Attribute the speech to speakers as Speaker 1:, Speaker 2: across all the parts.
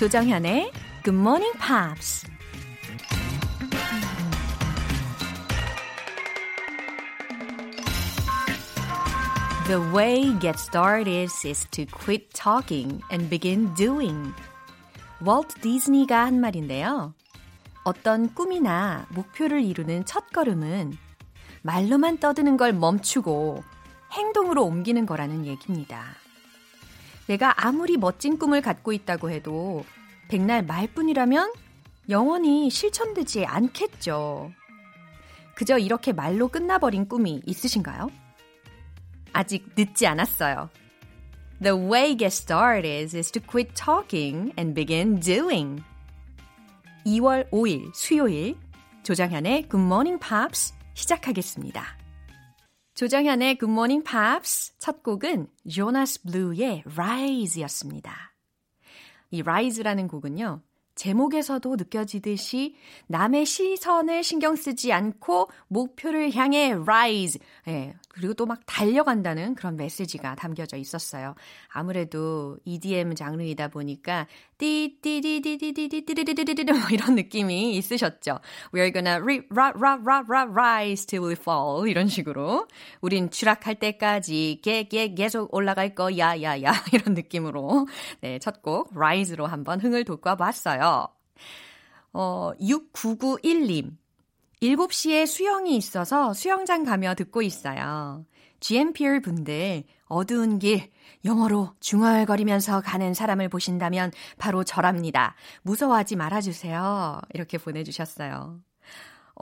Speaker 1: 조정현의 Good Morning Pops. The way get started is to quit talking and begin doing. 월트 디즈니가 한 말인데요. 어떤 꿈이나 목표를 이루는 첫 걸음은 말로만 떠드는 걸 멈추고 행동으로 옮기는 거라는 얘기입니다. 내가 아무리 멋진 꿈을 갖고 있다고 해도 백날 말뿐이라면 영원히 실천되지 않겠죠. 그저 이렇게 말로 끝나버린 꿈이 있으신가요? 아직 늦지 않았어요. The way get started is to quit talking and begin doing. 2월 5일 수요일 조장현의 Good Morning Pops 시작하겠습니다. 조정현의 Good Morning Pops 첫 곡은 조나스 블루의 Rise였습니다. 이 Rise라는 곡은요. 제목에서도 느껴지듯이 남의 시선을 신경 쓰지 않고 목표를 향해 rise. 예, 그리고 또 막 달려간다는 그런 메시지가 담겨져 있었어요. 아무래도 EDM 장르이다 보니까 띠띠디디디디디디디디디디 이런 느낌이 있으셨죠. We're gonna ri, ra, ra, ra, ra, rise till we fall 이런 식으로 우린 추락할 때까지 개, 개, 계속 올라갈 거야, 야, 야 이런 느낌으로 네, 첫 곡 rise로 한번 흥을 돋궈 봤어요. 어, 6991님. 7시에 수영이 있어서 수영장 가며 듣고 있어요. GMPR 분들, 어두운 길, 영어로 중얼거리면서 가는 사람을 보신다면 바로 저랍니다. 무서워하지 말아주세요. 이렇게 보내주셨어요.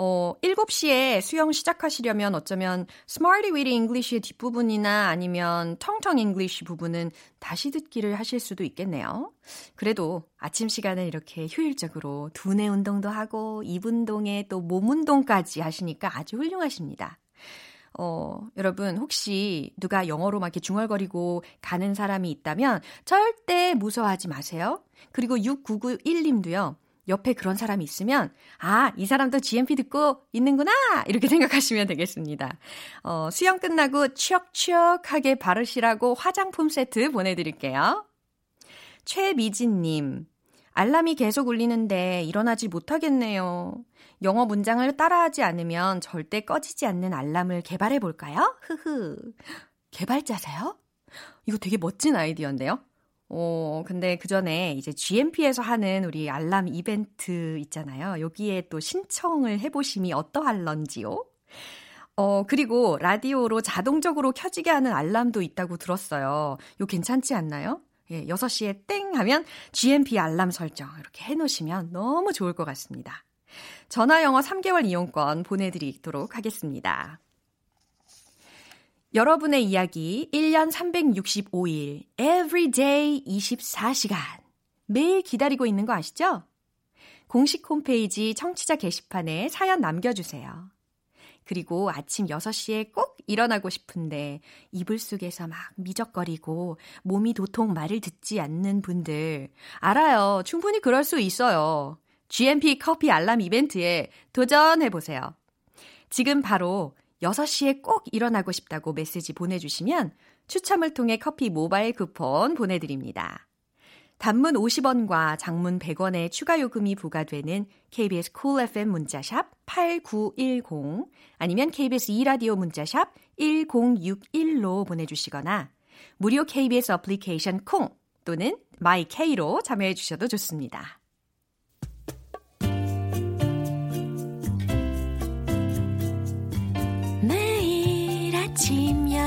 Speaker 1: 어, 7시에 수영 시작하시려면 어쩌면 Smarty Weedy English의 뒷부분이나 아니면 텅텅 English 부분은 다시 듣기를 하실 수도 있겠네요. 그래도 아침 시간에 이렇게 효율적으로 두뇌 운동도 하고 입 운동에 또 몸 운동까지 하시니까 아주 훌륭하십니다. 어, 여러분, 혹시 누가 영어로 막 이렇게 중얼거리고 가는 사람이 있다면 절대 무서워하지 마세요. 그리고 6991님도요. 옆에 그런 사람이 있으면, 아, 이 사람도 GMP 듣고 있는구나! 이렇게 생각하시면 되겠습니다. 어, 수영 끝나고 추억추억하게 바르시라고 화장품 세트 보내 드릴게요. 최미진 님, 알람이 계속 울리는데 일어나지 못하겠네요. 영어 문장을 따라하지 않으면 절대 꺼지지 않는 알람을 개발해 볼까요? 흐흐. 개발자세요? 이거 되게 멋진 아이디어인데요? 어, 근데 그 전에 이제 GMP에서 하는 우리 알람 이벤트 있잖아요. 여기에 또 신청을 해보심이 어떠할런지요? 어, 그리고 라디오로 자동적으로 켜지게 하는 알람도 있다고 들었어요. 요 괜찮지 않나요? 예, 6시에 땡 하면 GMP 알람 설정 이렇게 해 놓으시면 너무 좋을 것 같습니다. 전화 영어 3개월 이용권 보내드리도록 하겠습니다. 여러분의 이야기 1년 365일, everyday 24시간. 매일 기다리고 있는 거 아시죠? 공식 홈페이지 청취자 게시판에 사연 남겨주세요. 그리고 아침 6시에 꼭 일어나고 싶은데 이불 속에서 막 미적거리고 몸이 도통 말을 듣지 않는 분들. 알아요. 충분히 그럴 수 있어요. GMP 커피 알람 이벤트에 도전해 보세요. 지금 바로 6시에 꼭 일어나고 싶다고 메시지 보내주시면 추첨을 통해 커피 모바일 쿠폰 보내드립니다. 단문 50원과 장문 100원의 추가 요금이 부과되는 KBS 쿨 cool FM 문자샵 8910 아니면 KBS 2라디오 문자샵 1061로 보내주시거나 무료 KBS 어플리케이션 콩 또는 마이케이로 참여해 주셔도 좋습니다.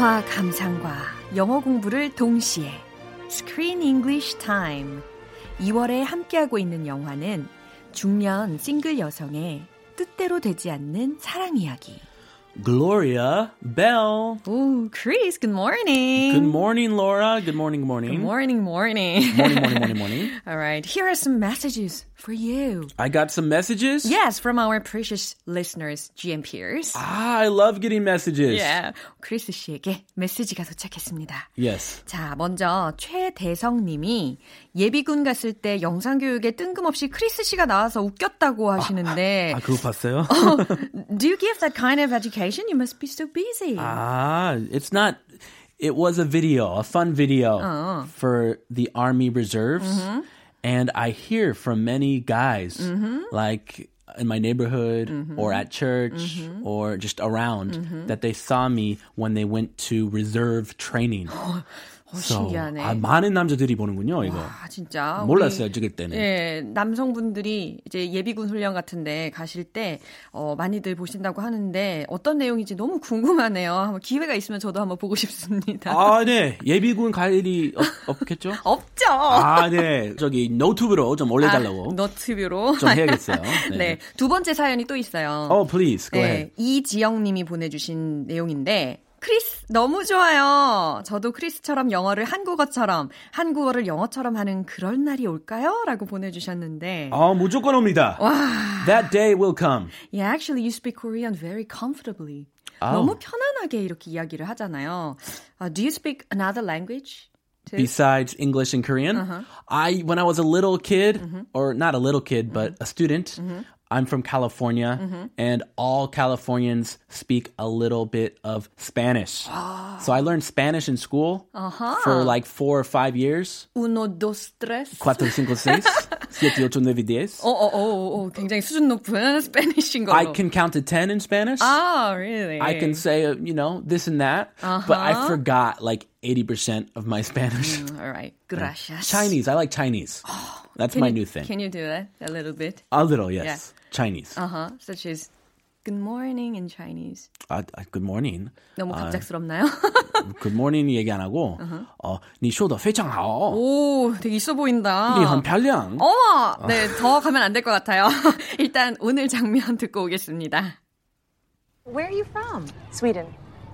Speaker 1: 영화 감상과 영어 공부를 동시에 Screen English Time 2월에 함께하고 있는 영화는 중년 싱글 여성의 뜻대로 되지 않는 사랑 이야기.
Speaker 2: Gloria Bell.
Speaker 1: 오, Chris, good morning.
Speaker 2: Good morning, Laura. Good morning, morning.
Speaker 1: Good morning, morning.
Speaker 2: morning, morning, morning, morning.
Speaker 1: All right, here are some messages for you.
Speaker 2: I got some messages.
Speaker 1: Yes, from our precious listeners, GM peers.
Speaker 2: Ah, I love getting messages.
Speaker 1: Yeah, 크리스 씨에게 메시지가 도착했습니다.
Speaker 2: Yes.
Speaker 1: 자, 먼저 최대성 님이 예비군 갔을 때 영상 교육에 뜬금없이 크리스 씨가 나와서 웃겼다고 하시는데
Speaker 2: 아, 그거 봤어요?
Speaker 1: Do you give that kind of education? You must be so busy.
Speaker 2: ah, it's not. It was a video, a fun video oh. for the Army Reserves. Mm-hmm. And I hear from many guys, mm-hmm. like in my neighborhood mm-hmm. or at church or just around, that they saw me when they went to reserve training.
Speaker 1: 어, 신기하네.
Speaker 2: 아, 많은 남자들이 보는군요, 이거.
Speaker 1: 아, 진짜.
Speaker 2: 몰랐어요, 찍을 때는.
Speaker 1: 예, 남성분들이 이제 예비군 훈련 같은데 가실 때, 어, 많이들 보신다고 하는데, 어떤 내용인지 너무 궁금하네요. 한번 기회가 있으면 저도 한번 보고 싶습니다.
Speaker 2: 아, 네. 예비군 갈 일이 없, 없겠죠?
Speaker 1: 없죠!
Speaker 2: 아, 네. 저기 노트북으로 좀 올려달라고.
Speaker 1: 아, 너튜브로.
Speaker 2: 좀 해야겠어요. 네.
Speaker 1: 네. 두 번째 사연이 또 있어요.
Speaker 2: Oh, please, go ahead.
Speaker 1: 네, 이지영 님이 보내주신 내용인데, 크리스, 너무 좋아요. 저도 크리스처럼 영어를 한국어처럼, 한국어를 영어처럼 하는 그런 날이 올까요? 라고 보내주셨는데.
Speaker 2: 아, 무조건 옵니다. That day will come.
Speaker 1: Yeah, actually you speak Korean very comfortably.
Speaker 2: 아우.
Speaker 1: 너무 편안하게 이렇게 이야기를 하잖아요. Uh, do you speak another language? too?
Speaker 2: Besides English and Korean, I when I was a little kid, or not a little kid, but a student, I'm from California, and all Californians speak a little bit of Spanish. So I learned Spanish in school for like four or five years.
Speaker 1: Uno, dos, tres.
Speaker 2: Cuatro, cinco, seis, siete, ocho, nueve, diez.
Speaker 1: 어, 어, 어, 어, 굉장히 수준 높은 스페니쉬인 걸로.
Speaker 2: I can count to ten in Spanish.
Speaker 1: Ah, really?
Speaker 2: I can say, uh, you know, this and that, but I forgot like 80% of my Spanish.
Speaker 1: All right. Gracias.
Speaker 2: Chinese, I like Chinese. That's
Speaker 1: Can
Speaker 2: my
Speaker 1: you,
Speaker 2: new thing.
Speaker 1: Can you do that a little bit?
Speaker 2: A little, yes. Chinese.
Speaker 1: Uh-huh. Such as good morning in Chinese.
Speaker 2: 아, 아, good morning.
Speaker 1: 너무 갑작스럽나요?
Speaker 2: Good morning 얘기 안 하고, 어, 你说的非常好.
Speaker 1: 오, 되게 있어 보인다.
Speaker 2: 你很漂亮.
Speaker 1: 어머! 네, 더 가면 안 될 것 같아요. 일단 오늘 장면 듣고 오겠습니다.
Speaker 3: Where are you from?
Speaker 4: Sweden.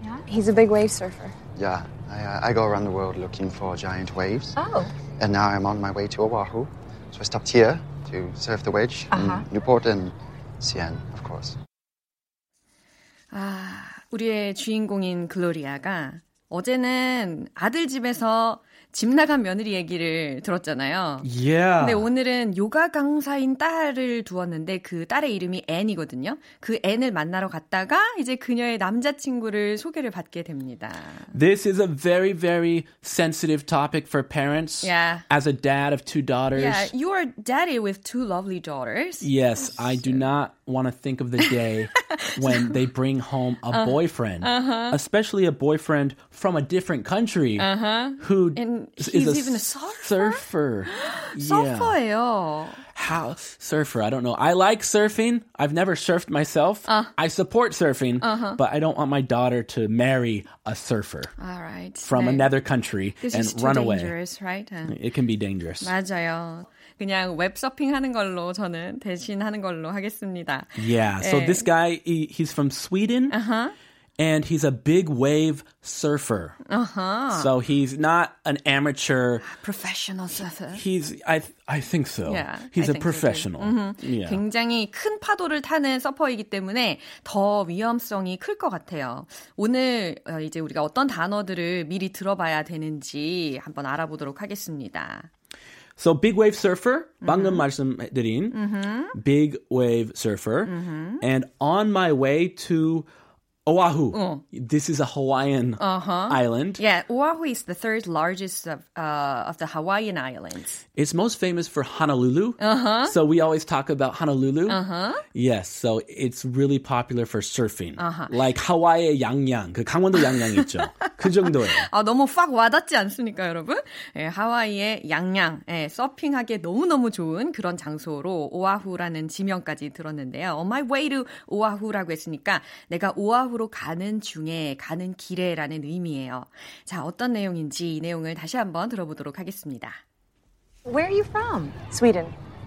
Speaker 3: Yeah. He's a big wave surfer.
Speaker 5: Yeah, I, uh, I go around the world looking for giant waves.
Speaker 3: Oh.
Speaker 5: And now I'm on my way to Oahu. So I stopped here to surf the wedge
Speaker 3: Uh-huh.
Speaker 5: in Newport and Sian, of course.
Speaker 1: 아, 우리의 주인공인 글로리아가 어제는 아들 집에서 집 나간 며느리 얘기를 들었잖아요.
Speaker 2: Yeah.
Speaker 1: 근데 오늘은 요가 강사인 딸을 두었는데 그 딸의 이름이 앤이거든요. 그 앤을 만나러 갔다가 이제 그녀의 남자친구를 소개를 받게 됩니다.
Speaker 2: This is a very, very sensitive topic for parents.
Speaker 1: Yeah.
Speaker 2: As a dad of two daughters.
Speaker 1: Yeah, you are daddy with two lovely daughters.
Speaker 2: Yes, I do not want to think of the day when they bring home a boyfriend, especially a boyfriend from a different country who
Speaker 1: And
Speaker 2: is
Speaker 1: he's
Speaker 2: a
Speaker 1: even a surfer?
Speaker 2: surfer. yeah.
Speaker 1: 서퍼예요.
Speaker 2: How surfer? I don't know. I like surfing. I've never surfed myself. I support surfing, but I don't want my daughter to marry a surfer
Speaker 1: All right.
Speaker 2: from
Speaker 1: 네.
Speaker 2: another country
Speaker 1: This
Speaker 2: and
Speaker 1: is too
Speaker 2: run away.
Speaker 1: dangerous, right? 어.
Speaker 2: It can be dangerous.
Speaker 1: 맞아요. 그냥 웹서핑 하는 걸로 저는 대신 하는 걸로 하겠습니다.
Speaker 2: Yeah. So
Speaker 1: 네.
Speaker 2: this guy, he, he's from Sweden. And he's a big wave surfer. Uh-huh. So he's not an amateur.
Speaker 1: Professional surfer.
Speaker 2: He's I I think so.
Speaker 1: Yeah,
Speaker 2: he's
Speaker 1: I
Speaker 2: a
Speaker 1: think so too.
Speaker 2: professional. Yeah.
Speaker 1: 굉장히 큰 파도를 타는 서퍼이기 때문에 더 위험성이 클 것 같아요. 오늘 어, 이제 우리가 어떤 단어들을 미리 들어봐야 되는지 한번 알아보도록 하겠습니다.
Speaker 2: So big wave surfer, 방금 말씀드린 big wave surfer, and on my way to Oahu. This is a Hawaiian island.
Speaker 1: Yeah, Oahu is the third largest of, uh, of the Hawaiian islands.
Speaker 2: It's most famous for Honolulu. Uh-huh. So we always talk about Honolulu. Uh-huh. Yes, so it's really popular for surfing. Uh-huh. Like Hawaii의 양양, 그 강원도 양양 있죠. 그 정도예요.
Speaker 1: 아, 너무 팍 와닿지 않습니까, 여러분? 예, 하와이의 양양, 예, 서핑하기에 너무너무 좋은 그런 장소로 오아후라는 지명까지 들었는데요. On my way to 오아후라고 했으니까 내가 오아후로 가는 중에, 가는 길에라는 의미예요. 자, 어떤 내용인지 이 내용을 다시 한번 들어보도록 하겠습니다.
Speaker 3: Where are you from? Sweden.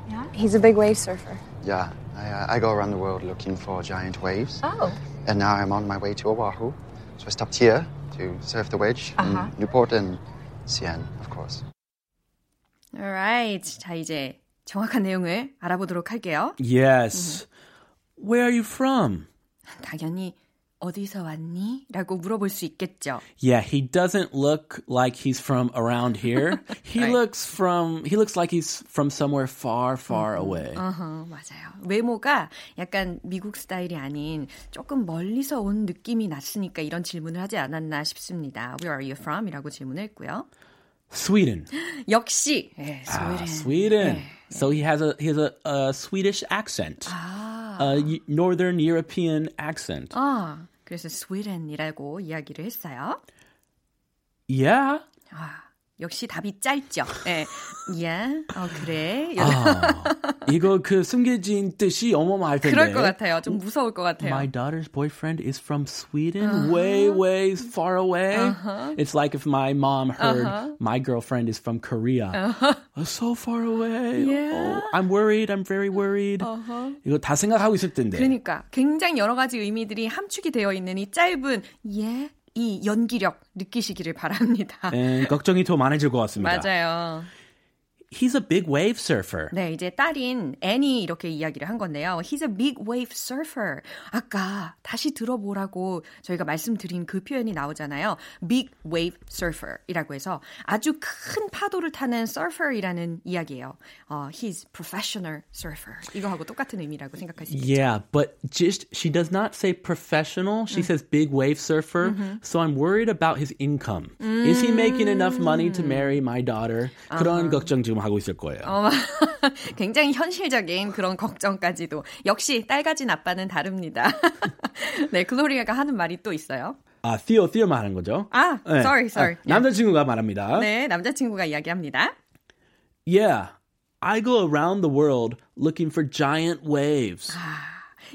Speaker 3: Yeah. He's a big wave surfer.
Speaker 5: Yeah, I, uh, I go around the world looking for giant waves.
Speaker 3: Oh.
Speaker 5: And now I'm on my way to Oahu. So I stopped here to surf the wedge
Speaker 3: Uh-huh.
Speaker 5: in Newport and Sian, of course.
Speaker 1: Alright. 자, 이제 정확한 내용을 알아보도록 할게요.
Speaker 2: Yes. Where are you from?
Speaker 1: 당연히 어디서 왔니? 라고 물어볼 수 있겠죠.
Speaker 2: Yeah, he doesn't look like he's from around here. He
Speaker 1: Right.
Speaker 2: looks from he looks like he's from somewhere far, far away.
Speaker 1: 어허, 맞아요. 외모가 약간 미국 스타일이 아닌 조금 멀리서 온 느낌이 났으니까 이런 질문을 하지 않았나 싶습니다. Where are you from? 이라고 질문했고요.
Speaker 2: Sweden.
Speaker 1: 역시 예,
Speaker 2: Ah,
Speaker 1: 스웨덴.
Speaker 2: Sweden.
Speaker 1: 네.
Speaker 2: So he has a he has a, a Swedish accent. A y- northern European accent.
Speaker 1: 아, 그래서 스웨덴이라고 이야기를 했어요.
Speaker 2: Yeah.
Speaker 1: 아, 역시 답이 짧죠. 예. Yeah. 어, 그래.
Speaker 2: 아, 이거 그 숨겨진 뜻이 어마어마할 텐데.
Speaker 1: 그럴 것 같아요. 좀 무서울 것 같아요.
Speaker 2: My daughter's boyfriend is from Sweden, way, way far away. It's like if my mom heard my girlfriend is from Korea. Oh, so far away.
Speaker 1: Yeah.
Speaker 2: Oh, I'm worried. I'm very worried. 이거 다 생각하고 있을 텐데.
Speaker 1: 그러니까 굉장히 여러 가지 의미들이 함축이 되어 있는 이 짧은 예, 이 연기력 느끼시기를 바랍니다.
Speaker 2: 에, 걱정이 더 많아질 것 같습니다.
Speaker 1: 맞아요.
Speaker 2: He's a big wave surfer.
Speaker 1: 네, 이제 딸인 애니 이렇게 이야기를 한 건데요. He's a big wave surfer. 아까 다시 들어보라고 저희가 말씀드린 그 표현이 나오잖아요. Big wave surfer이라고 해서 아주 큰 파도를 타는 surfer이라는 이야기예요. 어, he's professional surfer. 이거하고 똑같은 의미라고 생각할 수 있겠죠.
Speaker 2: Yeah, but just she does not say professional. She says big wave surfer. So I'm worried about his income. Is he making enough money to marry my daughter? 그런 걱정 지 금 하고 있을 거예요.
Speaker 1: 어, 굉장히 현실적인 그런 걱정까지도 역시 딸 가진 아빠는 다릅니다. 네, 글로리아가 하는 말이 또 있어요.
Speaker 2: 아, Theo, Theo 말하는 거죠?
Speaker 1: 아,
Speaker 2: 네.
Speaker 1: sorry, sorry.
Speaker 2: 아, 남자친구가 말합니다.
Speaker 1: 네, 남자친구가 이야기합니다.
Speaker 2: Yeah, I go around the world looking for giant waves.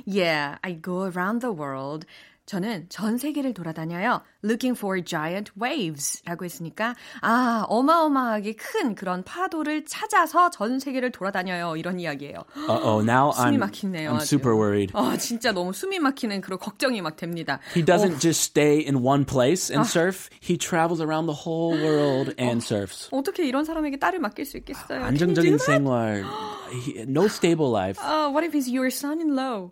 Speaker 1: Yeah, I go around the world. 저는 전 세계를 돌아다녀요. Looking for giant waves. 라고 했으니까, 아, 어마어마하게 큰 그런 파도를 찾아서 전 세계를 돌아다녀요. 이런 이야기예요.
Speaker 2: Uh-oh, now
Speaker 1: 숨이
Speaker 2: I'm,
Speaker 1: 막히네요.
Speaker 2: I'm
Speaker 1: 아주.
Speaker 2: super worried.
Speaker 1: 아, 진짜 너무 숨이 막히는 그런 걱정이 막 됩니다.
Speaker 2: He doesn't just stay in one place and surf. He travels around the whole world and surfs.
Speaker 1: 어떻게 이런 사람에게 딸을 맡길 수 있겠어요?
Speaker 2: 안정적인
Speaker 1: Can you do that?
Speaker 2: 생활. He- no stable life.
Speaker 1: Uh, what if he's your son-in-law?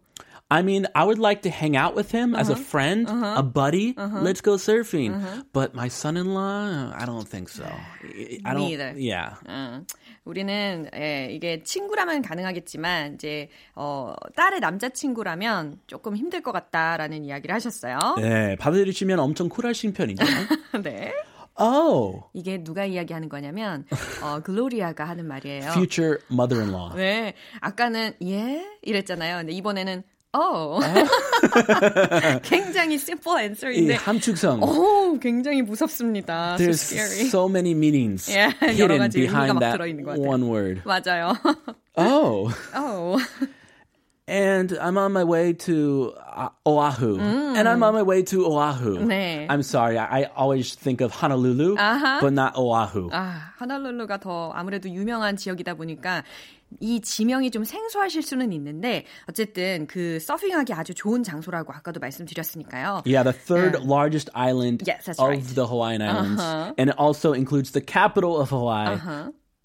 Speaker 2: I mean, I would like to hang out with him as a
Speaker 1: Uh-huh.
Speaker 2: friend, a buddy. Let's go surfing. But my son-in-law, I don't think so. I don't.
Speaker 1: Me either.
Speaker 2: Yeah.
Speaker 1: 음, 우리는 예, 이게 친구라면 가능하겠지만 이제 어, 딸의 남자친구라면 조금 힘들 것 같다라는 이야기를 하셨어요.
Speaker 2: 네, 받아들이 시면 엄청 쿨하신 편이죠.
Speaker 1: 네.
Speaker 2: oh,
Speaker 1: 이게 누가 이야기하는 거냐면 어, 글로리아가 하는 말이에요.
Speaker 2: future mother-in-law.
Speaker 1: 네. 아까는 예 이랬잖아요. 근데 이번에는 oh. 굉장히 simple
Speaker 2: 이
Speaker 1: answer인데
Speaker 2: 함축성.
Speaker 1: 오, 굉장히 무섭습니다. So
Speaker 2: There's
Speaker 1: scary.
Speaker 2: so many meanings
Speaker 1: Yeah,
Speaker 2: hidden behind
Speaker 1: 막
Speaker 2: that one word.
Speaker 1: 맞아요.
Speaker 2: Oh,
Speaker 1: oh.
Speaker 2: and I'm on my way to uh, Oahu, and I'm on my way to Oahu.
Speaker 1: Mm. 네.
Speaker 2: I'm sorry, I, I always think of Honolulu,
Speaker 1: 아하.
Speaker 2: but not Oahu.
Speaker 1: 아, 하날룰루가 더 아무래도 유명한 지역이다 보니까 이 지명이 좀 생소하실 수는 있는데 어쨌든 그 서핑하기 아주 좋은 장소라고 아까도 말씀드렸으니까요.
Speaker 2: Yeah, the third largest island
Speaker 1: Yes,
Speaker 2: of
Speaker 1: right.
Speaker 2: the Hawaiian Islands,
Speaker 1: Uh-huh.
Speaker 2: and it also includes the capital of Hawaii,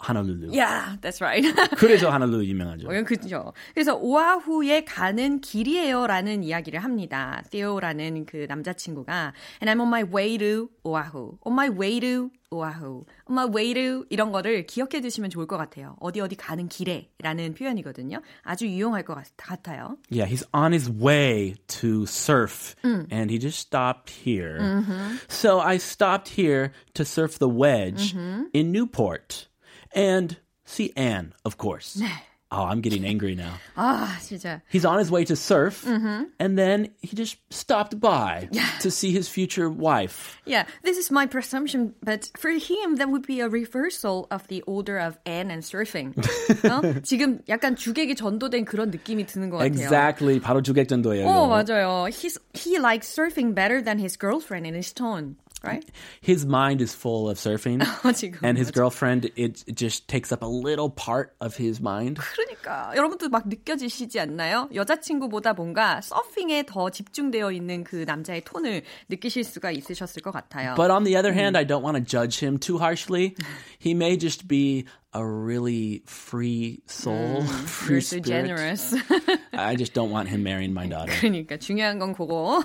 Speaker 2: Honolulu.
Speaker 1: Yeah, that's right.
Speaker 2: 그래서 Honolulu 유명하죠.
Speaker 1: 어, 그죠. 그래서 오아후에 가는 길이에요라는 이야기를 합니다. Theo라는 그 남자친구가 And I'm on my way to 오아후. On my way to 오아후. On my way to 이런 거를 기억해 두시면 좋을 것 같아요. 어디 어디 가는 길에라는 표현이거든요. 아주 유용할 것 같, 같아요.
Speaker 2: Yeah, he's on his way to surf,
Speaker 1: Mm.
Speaker 2: and he just stopped here.
Speaker 1: Mm-hmm.
Speaker 2: So I stopped here to surf the wedge
Speaker 1: Mm-hmm.
Speaker 2: in Newport and see Anne, of course. Oh, I'm getting angry now.
Speaker 1: 아, 진짜.
Speaker 2: He's on his way to surf, and then he just stopped by to see his future wife.
Speaker 1: Yeah, this is my presumption, but for him, that would be a reversal of the order of Anne and surfing. 어? 지금 약간 주객이 전도된 그런 느낌이 드는 것 같아요.
Speaker 2: Exactly. 바로 주객전도예요.
Speaker 1: 어,
Speaker 2: 이거.
Speaker 1: 맞아요. He's, he likes surfing better than his girlfriend in his tone, right?
Speaker 2: His mind is full of surfing,
Speaker 1: 지금
Speaker 2: and his
Speaker 1: 맞아.
Speaker 2: girlfriend it just takes up a little part of his mind.
Speaker 1: 그러니까 여러분도 막 느껴지시지 않나요? 여자친구보다 뭔가 서핑에 더 집중되어 있는 그 남자의 톤을 느끼실 수가 있으셨을 것 같아요.
Speaker 2: But on the other hand, I don't want to judge him too harshly. He may just be a really free soul, free
Speaker 1: You're so
Speaker 2: spirit.
Speaker 1: generous.
Speaker 2: I just don't want him marrying my daughter.
Speaker 1: 그러니까 중요한 건 그거.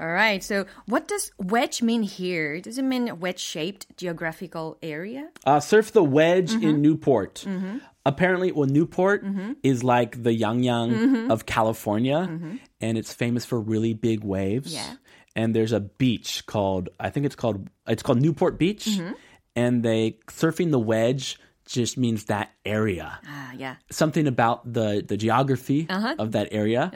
Speaker 1: Alright, so what does wedge mean here? Does it mean wedge-shaped geographical area?
Speaker 2: Uh, surf the wedge
Speaker 1: Mm-hmm.
Speaker 2: in Newport. Apparently, well, Newport
Speaker 1: Mm-hmm.
Speaker 2: is like the Yang Yang of California, and it's famous for really big waves.
Speaker 1: Yeah.
Speaker 2: And there's a beach called I think it's called it's called Newport Beach,
Speaker 1: Mm-hmm.
Speaker 2: and they surfing the wedge just means that area.
Speaker 1: 아, yeah.
Speaker 2: Something about the the geography
Speaker 1: Uh-huh.
Speaker 2: of that area,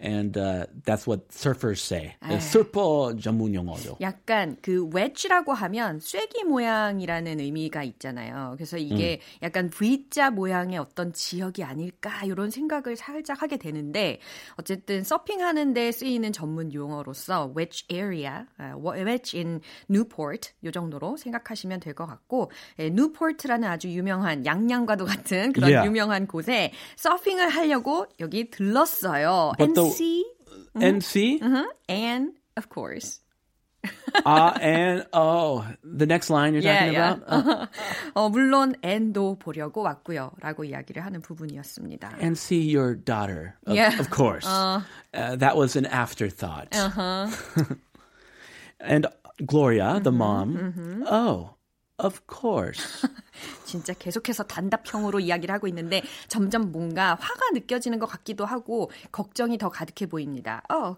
Speaker 2: and uh, that's what surfers say.
Speaker 1: Ah.
Speaker 2: surfer 전문 용어죠.
Speaker 1: 약간 그 wedge라고 하면 쐐기 모양이라는 의미가 있잖아요. 그래서 이게 약간 V자 모양의 어떤 지역이 아닐까 이런 생각을 살짝 하게 되는데 어쨌든 서핑하는 데 쓰이는 전문 용어로서 wedge area, 아, wedge in Newport 요 정도로 생각하시면 될 것 같고 예, Newport라는 아주 유명한 양양과도 같은 그런
Speaker 2: Yeah.
Speaker 1: 유명한 곳에 서핑을 하려고 여기 들렀어요.
Speaker 2: But
Speaker 1: NC
Speaker 2: NC,
Speaker 1: and of course.
Speaker 2: uh, and oh, the next line you're talking about. Uh,
Speaker 1: 어, 물론 앤도 보려고 왔고요. 라고 이야기를 하는 부분이었습니다.
Speaker 2: and see your daughter. Of,
Speaker 1: Yeah.
Speaker 2: of course. Uh, that was an afterthought. Uh-huh. and Gloria, the mom, oh, of course.
Speaker 1: 진짜 계속해서 단답형으로 이야기를 하고 있는데 점점 뭔가 화가 느껴지는 것 같기도 하고 걱정이 더 가득해 보입니다. Oh,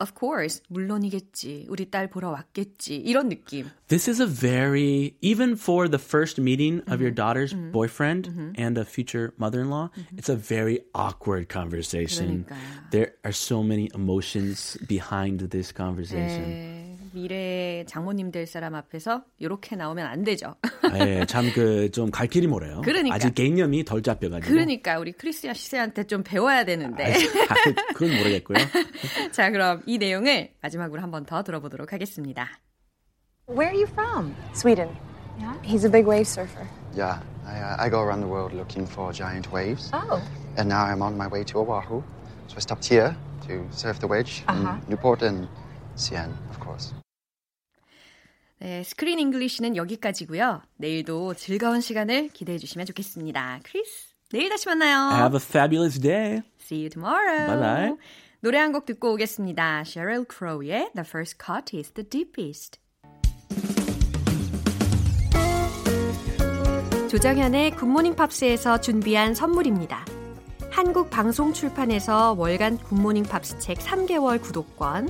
Speaker 1: of course. 물론이겠지. 우리 딸 보러 왔겠지. 이런 느낌.
Speaker 2: this is a very, even for the first meeting of your daughter's boyfriend and a future mother in law, it's a very awkward conversation.
Speaker 1: 그러니까요.
Speaker 2: There are so many emotions behind this conversation.
Speaker 1: 네, 미래 장모님 될 사람 앞에서 이렇게 나오면 안 되죠.
Speaker 2: 네, 참그 좀 갈 길이 모래요.
Speaker 1: 그러니까.
Speaker 2: 아직 개념이 덜 잡혀가지고.
Speaker 1: 그러니까 우리 크리스야 시세한테 좀 배워야 되는데.
Speaker 2: 아, 그건 모르겠고요.
Speaker 1: 자, 그럼 이 내용을 마지막으로 한 번 더 들어보도록 하겠습니다.
Speaker 3: Where are you from? Sweden. Yeah? He's a big wave surfer.
Speaker 5: Yeah, I, uh, I go around the world looking for giant waves.
Speaker 3: Oh.
Speaker 5: And now I'm on my way to Oahu. So I stopped here to surf the wedge
Speaker 3: Uh-huh.
Speaker 5: in Newport and Sian, of course.
Speaker 1: 네, 스크린 잉글리시는 여기까지고요. 내일도 즐거운 시간을 기대해 주시면 좋겠습니다. 크리스, 내일 다시 만나요.
Speaker 2: Have a fabulous day.
Speaker 1: See you tomorrow.
Speaker 2: Bye bye.
Speaker 1: 노래 한 곡 듣고 오겠습니다. Sheryl Crow의 The First Cut is the Deepest. 조정현의 굿모닝 팝스에서 준비한 선물입니다. 한국 방송 출판에서 월간 굿모닝 팝스 책 3개월 구독권,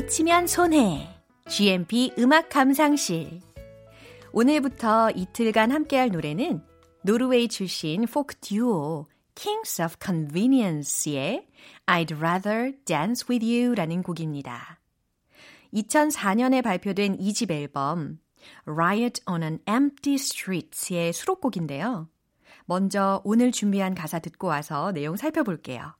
Speaker 1: 놓치면 손해 GMP 음악 감상실 오늘부터 이틀간 함께할 노래는 노르웨이 출신 포크 듀오 Kings of Convenience의 I'd Rather Dance With You라는 곡입니다. 2004년에 발표된 2집 앨범 Riot on an Empty Street의 수록곡인데요. 먼저 오늘 준비한 가사 듣고 와서 내용 살펴볼게요.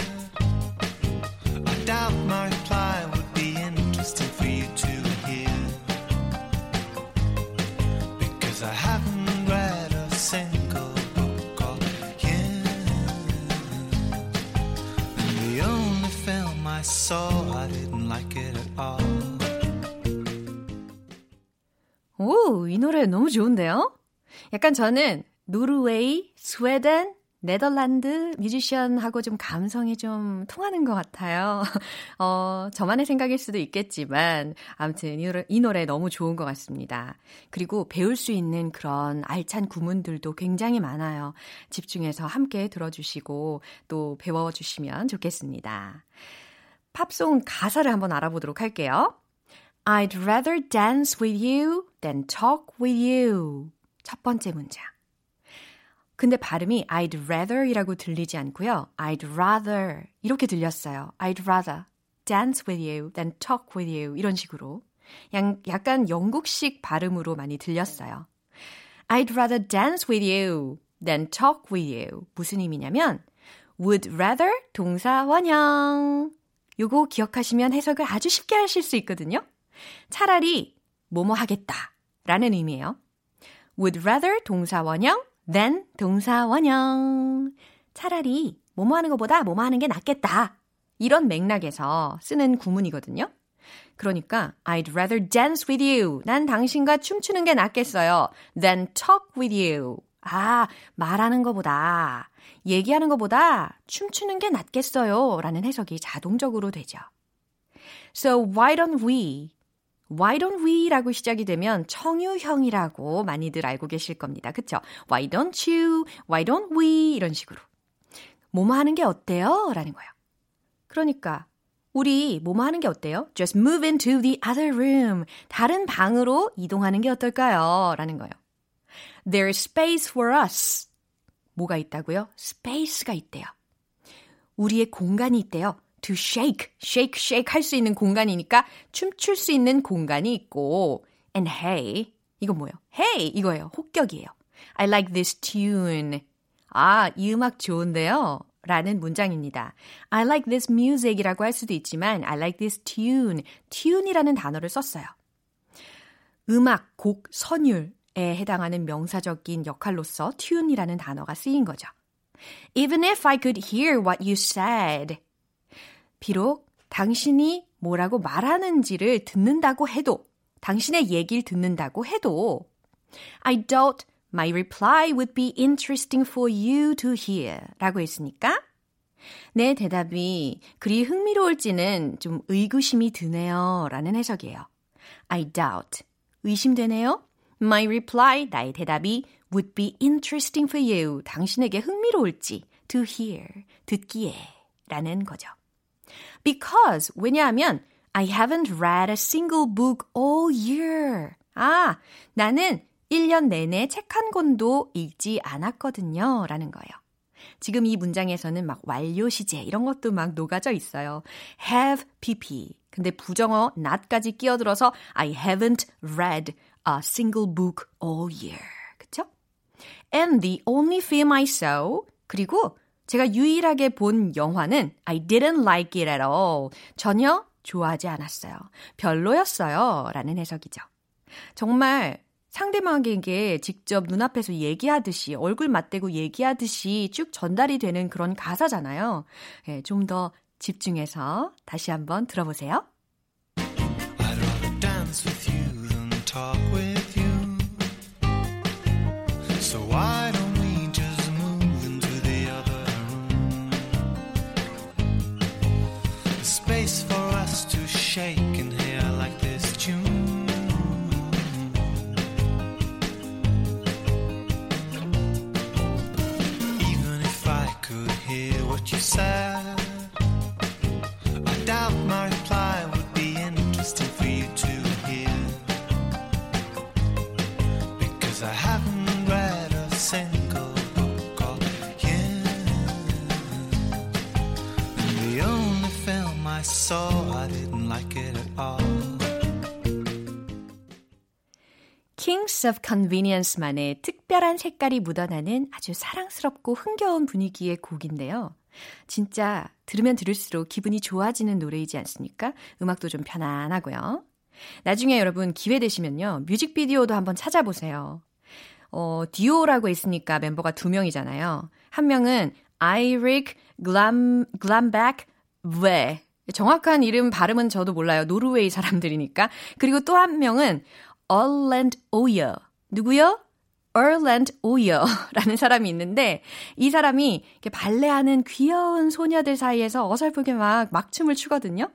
Speaker 4: saw, I didn't like it at all.
Speaker 1: 오, 이 노래 너무 좋은데요? 약간 저는 노르웨이, 스웨덴, 네덜란드 뮤지션하고 좀 감성이 좀 통하는 것 같아요. 어, 저만의 생각일 수도 있겠지만, 아무튼 이 노래, 이 노래 너무 좋은 것 같습니다. 그리고 배울 수 있는 그런 알찬 구문들도 굉장히 많아요. 집중해서 함께 들어주시고 또 배워주시면 좋겠습니다. 팝송 가사를 한번 알아보도록 할게요. I'd rather dance with you than talk with you. 첫 번째 문장. 근데 발음이 I'd rather 이라고 들리지 않고요. I'd rather 이렇게 들렸어요. I'd rather dance with you than talk with you 이런 식으로. 양, 약간 영국식 발음으로 많이 들렸어요. I'd rather dance with you than talk with you. 무슨 의미냐면 would rather 동사 원형. 요거 기억하시면 해석을 아주 쉽게 하실 수 있거든요. 차라리 뭐뭐 하겠다 라는 의미예요. would rather 동사 원형 than 동사 원형. 차라리 뭐뭐 하는 것보다 뭐뭐 하는 게 낫겠다. 이런 맥락에서 쓰는 구문이거든요. 그러니까 I'd rather dance with you. 난 당신과 춤추는 게 낫겠어요. than talk with you. 아, 말하는 것보다 얘기하는 것보다 춤추는 게 낫겠어요. 라는 해석이 자동적으로 되죠. So why don't we Why don't we? 라고 시작이 되면 청유형이라고 많이들 알고 계실 겁니다. 그쵸? Why don't you? Why don't we? 이런 식으로. 뭐뭐 하는 게 어때요? 라는 거예요. 그러니까 우리 뭐뭐 하는 게 어때요? Just move into the other room. 다른 방으로 이동하는 게 어떨까요? 라는 거예요. There's space for us. 뭐가 있다고요? space가 있대요. 우리의 공간이 있대요. to shake, shake, shake 할 수 있는 공간이니까 춤출 수 있는 공간이 있고 and hey, 이거 뭐예요? hey 이거예요. 혹격이에요. I like this tune. 아, 이 음악 좋은데요. 라는 문장입니다. I like this music이라고 할 수도 있지만 I like this tune, tune이라는 단어를 썼어요. 음악, 곡, 선율에 해당하는 명사적인 역할로서 tune이라는 단어가 쓰인 거죠. Even if I could hear what you said. 비록 당신이 뭐라고 말하는지를 듣는다고 해도, 당신의 얘기를 듣는다고 해도, I doubt my reply would be interesting for you to hear 라고 했으니까, 내 대답이 그리 흥미로울지는 좀 의구심이 드네요 라는 해석이에요. I doubt. 의심되네요. My reply, 나의 대답이 would be interesting for you. 당신에게 흥미로울지 to hear, 듣기에 라는 거죠. Because, 왜냐하면 I haven't read a single book all year. 아, 나는 1년 내내 책 한 권도 읽지 않았거든요. 라는 거예요. 지금 이 문장에서는 막 완료 시제 이런 것도 막 녹아져 있어요. have pp. 근데 부정어 not까지 끼어들어서 I haven't read a single book all year. 그쵸? And the only film I saw 그리고 제가 유일하게 본 영화는 I didn't like it at all. 전혀 좋아하지 않았어요. 별로였어요. 라는 해석이죠. 정말 상대방에게 직접 눈앞에서 얘기하듯이 얼굴 맞대고 얘기하듯이 쭉 전달이 되는 그런 가사잖아요. 예, 좀 더 집중해서 다시 한번 들어보세요.
Speaker 4: So why don't we just move into the other room? A space for us to shake and hear like this tune. Even if I could hear what you said.
Speaker 1: Kings of Convenience만의 특별한 색깔이 묻어나는 아주 사랑스럽고 흥겨운 분위기의 곡인데요. 진짜 들으면 들을수록 기분이 좋아지는 노래이지 않습니까? 음악도 좀 편안하고요. 나중에 여러분 기회 되시면요. 뮤직비디오도 한번 찾아보세요. 어, 디오라고 있으니까 멤버가 두 명이잖아요. 한 명은 아이릭 글람, 글람백 웨. 정확한 이름 발음은 저도 몰라요. 노르웨이 사람들이니까. 그리고 또 한 명은 얼랜드 오이어. 누구요? 얼랜드 오이어라는 사람이 있는데 이 사람이 이렇게 발레하는 귀여운 소녀들 사이에서 어설프게 막 막춤을 추거든요.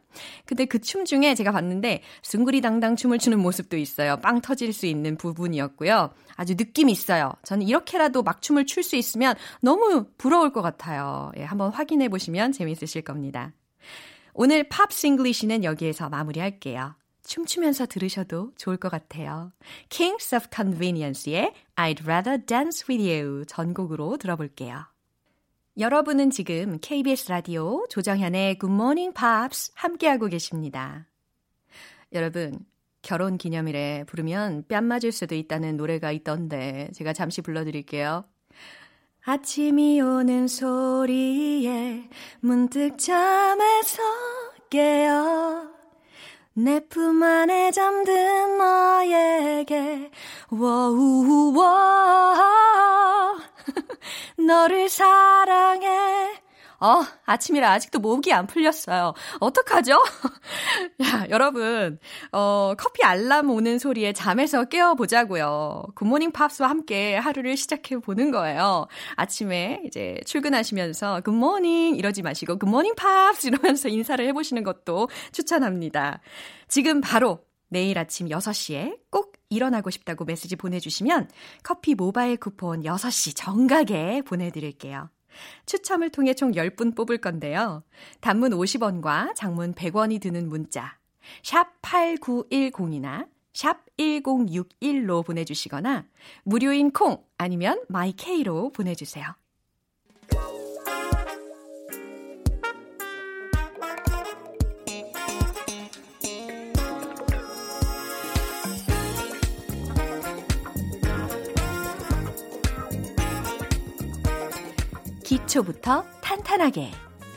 Speaker 1: 근데 그 춤 중에 제가 봤는데 숭구리당당 춤을 추는 모습도 있어요. 빵 터질 수 있는 부분이었고요. 아주 느낌 있어요. 저는 이렇게라도 막춤을 출 수 있으면 너무 부러울 것 같아요. 예, 한번 확인해 보시면 재미있으실 겁니다. 오늘 Pops English는 여기에서 마무리할게요. 춤추면서 들으셔도 좋을 것 같아요. Kings of Convenience의 I'd Rather Dance With You 전곡으로 들어볼게요. 여러분은 지금 KBS 라디오 조정현의 Good Morning Pops 함께하고 계십니다. 여러분, 결혼 기념일에 부르면 뺨 맞을 수도 있다는 노래가 있던데 제가 잠시 불러드릴게요. 아침이 오는 소리에 문득 잠에서 깨어 내 품 안에 잠든 너에게 워우워. 너를 사랑해 어, 아침이라 아직도 목이 안 풀렸어요. 어떡하죠? 야, 여러분, 어, 커피 알람 오는 소리에 잠에서 깨어보자고요. 굿모닝 팝스와 함께 하루를 시작해 보는 거예요. 아침에 이제 출근하시면서 Good morning 이러지 마시고 Good Morning Pops 이러면서 인사를 해보시는 것도 추천합니다. 지금 바로 내일 아침 6시에 꼭 일어나고 싶다고 메시지 보내주시면 커피 모바일 쿠폰 6시 정각에 보내드릴게요. 추첨을 통해 총 10분 뽑을 건데요. 단문 50원과 장문 100원이 드는 문자 샵 8910이나 샵 1061로 보내주시거나 무료인 콩 아니면 마이케이로 보내주세요. 기초부터 탄탄하게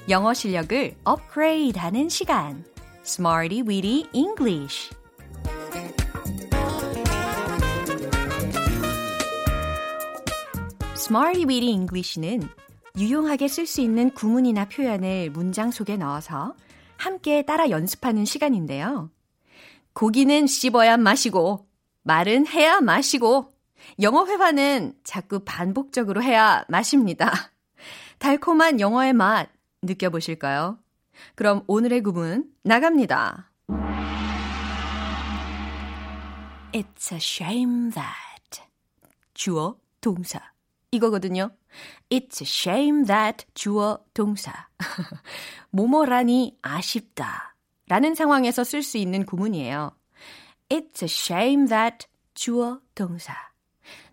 Speaker 1: 영어 실력을 업그레이드 하는 시간 Smarty Weedy English Smarty Weedy English는 유용하게 쓸 수 있는 구문이나 표현을 문장 속에 넣어서 함께 따라 연습하는 시간인데요. 고기는 씹어야 마시고 말은 해야 마시고 영어 회화는 자꾸 반복적으로 해야 마십니다. 달콤한 영어의 맛 느껴보실까요? 그럼 오늘의 구문 나갑니다. It's a shame that 주어 동사 이거거든요. It's a shame that 주어 동사 모모라니 아쉽다 라는 상황에서 쓸 수 있는 구문이에요. It's a shame that 주어 동사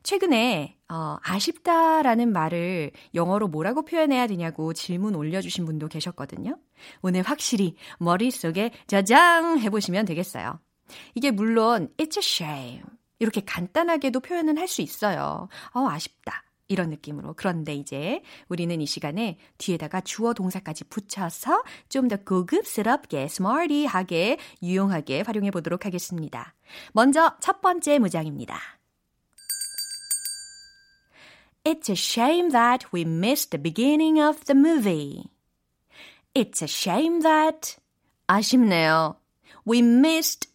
Speaker 1: 최근에 어, 아쉽다라는 말을 영어로 뭐라고 표현해야 되냐고 질문 올려주신 분도 계셨거든요. 오늘 확실히 머릿속에 짜장 해보시면 되겠어요. 이게 물론 it's a shame 이렇게 간단하게도 표현은 할 수 있어요. 어, 아쉽다. 이런 느낌으로. 그런데 이제 우리는 이 시간에 뒤에다가 주어 동사까지 붙여서 좀 더 고급스럽게, smarty하게, 유용하게 활용해 보도록 하겠습니다. 먼저 첫 번째 문장입니다. It's a shame that we missed the beginning of the movie. It's a shame that 아쉽네요. We missed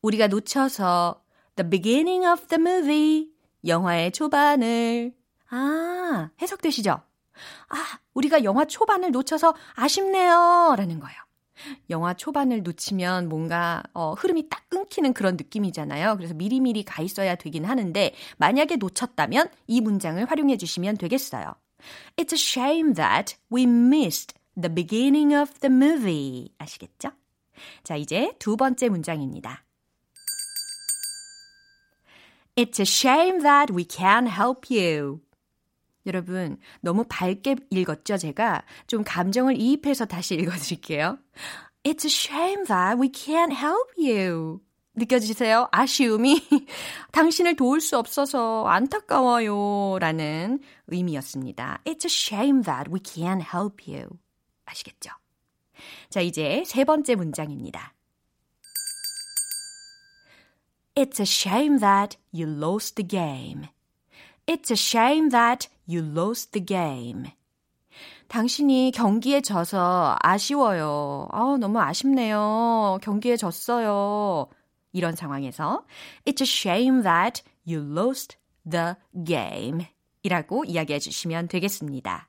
Speaker 1: 우리가 놓쳐서 the beginning of the movie 영화의 초반을 아 해석되시죠? 아 우리가 영화 초반을 놓쳐서 아쉽네요 라는 거예요. 영화 초반을 놓치면 뭔가 어, 흐름이 딱 끊기는 그런 느낌이잖아요. 그래서 미리미리 가 있어야 되긴 하는데 만약에 놓쳤다면 이 문장을 활용해 주시면 되겠어요. It's a shame that we missed the beginning of the movie. 아시겠죠? 자, 이제 두 번째 문장입니다. It's a shame that we can't help you. 여러분, 너무 밝게 읽었죠, 제가? 좀 감정을 이입해서 다시 읽어드릴게요. It's a shame that we can't help you. 느껴지세요? 아쉬움이 당신을 도울 수 없어서 안타까워요 라는 의미였습니다. It's a shame that we can't help you. 아시겠죠? 자, 이제 세 번째 문장입니다. It's a shame that you lost the game. It's a shame that you lost the game. 당신이 경기에 져서 아쉬워요. 아, 너무 아쉽네요. 경기에 졌어요. 이런 상황에서 It's a shame that you lost the game 이라고 이야기해 주시면 되겠습니다.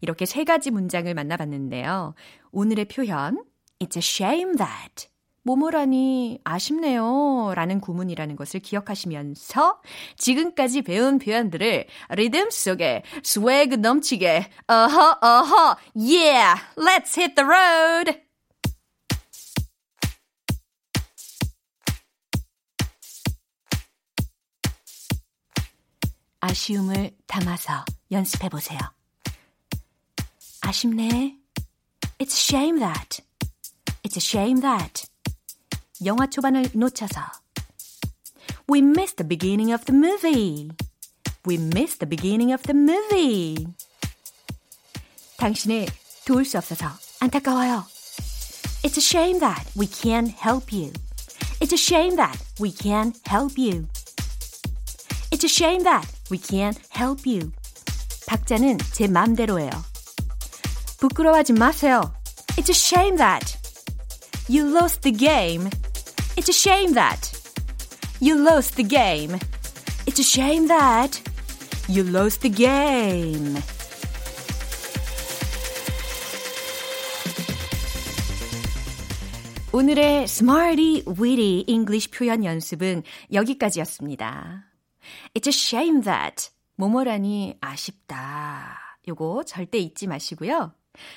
Speaker 1: 이렇게 세 가지 문장을 만나봤는데요. 오늘의 표현 It's a shame that 뭐뭐라니 아쉽네요 라는 구문이라는 것을 기억하시면서 지금까지 배운 표현들을 리듬 속에 스웨그 넘치게 어허 어허 yeah let's hit the road 아쉬움을 담아서 연습해 보세요. 아쉽네. It's a shame that. It's a shame that. 영화 초반을 놓쳐서. We missed the beginning of the movie. We missed the beginning of the movie. 당신을 도울 수 없어서 안타까워요. It's a shame that we can't help you. It's a shame that we can't help you. It's a shame that we can't help you. 박자는 제 맘대로예요. 부끄러워하지 마세요. It's a shame that you lost the game. It's a shame that you lost the game. It's a shame that you lost the game. 오늘의 Smarty Witty English 표현 연습은 여기까지였습니다. It's a shame that 뭐뭐라니 아쉽다. 요거 절대 잊지 마시고요.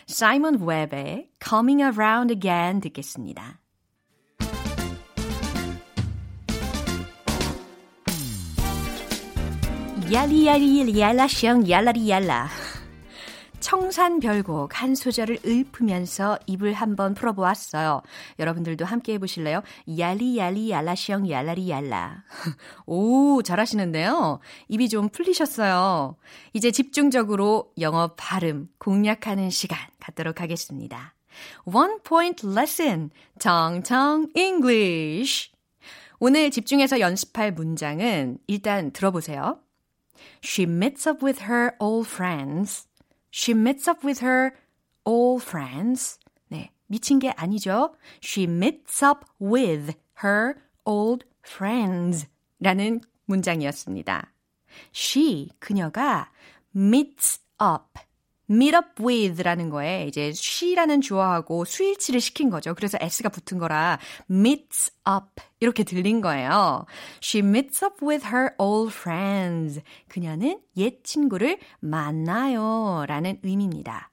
Speaker 1: 사이먼 웹의 Coming Around Again 듣겠습니다. 야리야리얄라셩 얄라리얄라 청산별곡 한 소절을 읊으면서 입을 한번 풀어보았어요. 여러분들도 함께 해보실래요? 얄리얄리 얄라셩 얄라리얄라 오 잘하시는데요. 입이 좀 풀리셨어요. 이제 집중적으로 영어 발음 공략하는 시간 갖도록 하겠습니다. One point lesson 정청 English 오늘 집중해서 연습할 문장은 일단 들어보세요. She meets up with her old friends. She meets up with her old friends. 네, 미친 게 아니죠. She meets up with her old friends. 라는 문장이었습니다. She, 그녀가 meets up. Meet up with 라는 거에 이제 she라는 주어하고 수일치를 시킨 거죠. 그래서 s가 붙은 거라 meets up 이렇게 들린 거예요. She meets up with her old friends. 그녀는 옛 친구를 만나요 라는 의미입니다.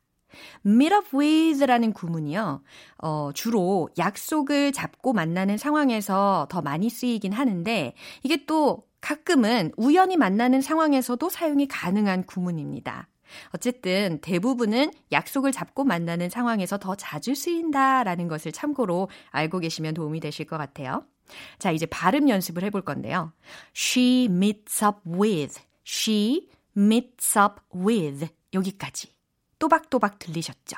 Speaker 1: meet up with 라는 구문이요. 어, 주로 약속을 잡고 만나는 상황에서 더 많이 쓰이긴 하는데 이게 또 가끔은 우연히 만나는 상황에서도 사용이 가능한 구문입니다. 어쨌든 대부분은 약속을 잡고 만나는 상황에서 더 자주 쓰인다라는 것을 참고로 알고 계시면 도움이 되실 것 같아요. 자, 이제 발음 연습을 해볼 건데요. She meets up with. She meets up with. 여기까지. 또박또박 들리셨죠?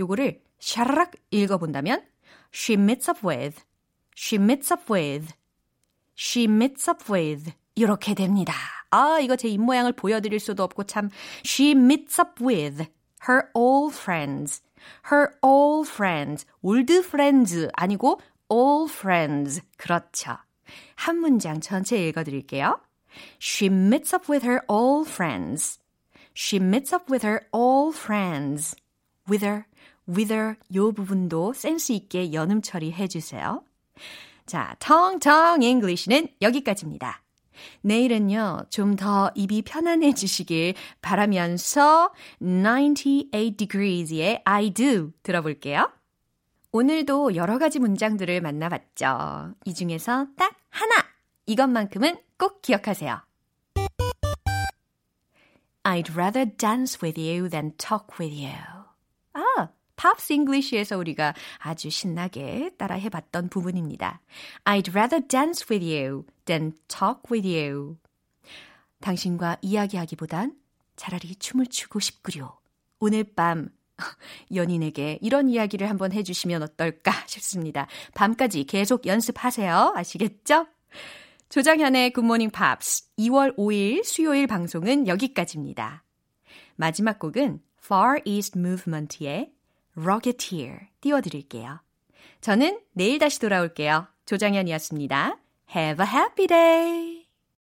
Speaker 1: 요거를 샤라락 읽어본다면 She meets up with. She meets up with. She meets up with. 이렇게 됩니다. 아, 이거 제 입모양을 보여드릴 수도 없고 참. She meets up with her old friends. Her old friends. old friends 아니고 all friends. 그렇죠. 한 문장 전체 읽어드릴게요. She meets up with her old friends. She meets up with her old friends. With her, with her 요 부분도 센스 있게 연음 처리해 주세요. 자, 텅텅 English는 여기까지입니다. 내일은요, 좀 더 입이 편안해지시길 바라면서 98 degrees의 I do 들어볼게요. 오늘도 여러 가지 문장들을 만나봤죠. 이 중에서 딱 하나! 이것만큼은 꼭 기억하세요. I'd rather dance with you than talk with you. 아, Pops English에서 우리가 아주 신나게 따라 해 봤던 부분입니다. I'd rather dance with you than talk with you. 당신과 이야기하기보단 차라리 춤을 추고 싶구려. 오늘 밤 연인에게 이런 이야기를 한번 해주시면 어떨까 싶습니다. 밤까지 계속 연습하세요. 아시겠죠? 조장현의 굿모닝 팝스 2월 5일 수요일 방송은 여기까지입니다. 마지막 곡은 Far East Movement의 Rocketeer 띄워드릴게요. 저는 내일 다시 돌아올게요. 조장현이었습니다. Have a happy day!